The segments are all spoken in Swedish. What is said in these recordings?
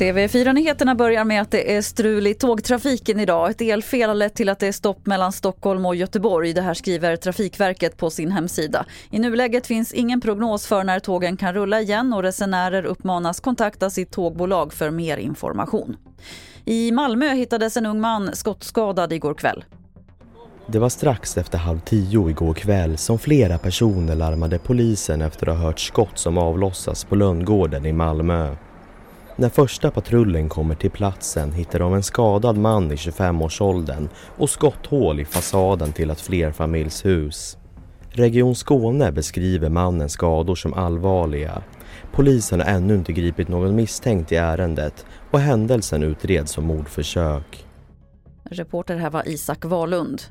TV4-nyheterna börjar med att det är strul i tågtrafiken idag. Ett elfel har lett till att det är stopp mellan Stockholm och Göteborg. Det här skriver Trafikverket på sin hemsida. I nuläget finns ingen prognos för när tågen kan rulla igen och resenärer uppmanas kontakta sitt tågbolag för mer information. I Malmö hittades en ung man skottskadad igår kväll. Det var strax efter halv tio igår kväll som flera personer larmade polisen efter att ha hört skott som avlossas på Lönngården i Malmö. När första patrullen kommer till platsen hittar de en skadad man i 25-årsåldern och skotthål i fasaden till ett flerfamiljshus. Region Skåne beskriver mannens skador som allvarliga. Polisen har ännu inte gripit någon misstänkt i ärendet och händelsen utreds som mordförsök. Reporter här var Isak Wahlund.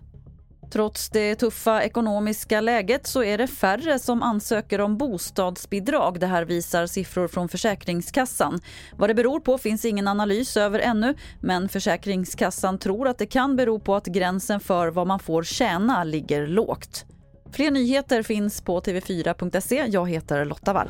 Trots det tuffa ekonomiska läget så är det färre som ansöker om bostadsbidrag. Det här visar siffror från Försäkringskassan. Vad det beror på finns ingen analys över ännu men Försäkringskassan tror att det kan bero på att gränsen för vad man får tjäna ligger lågt. Fler nyheter finns på tv4.se. Jag heter Lotta Wall.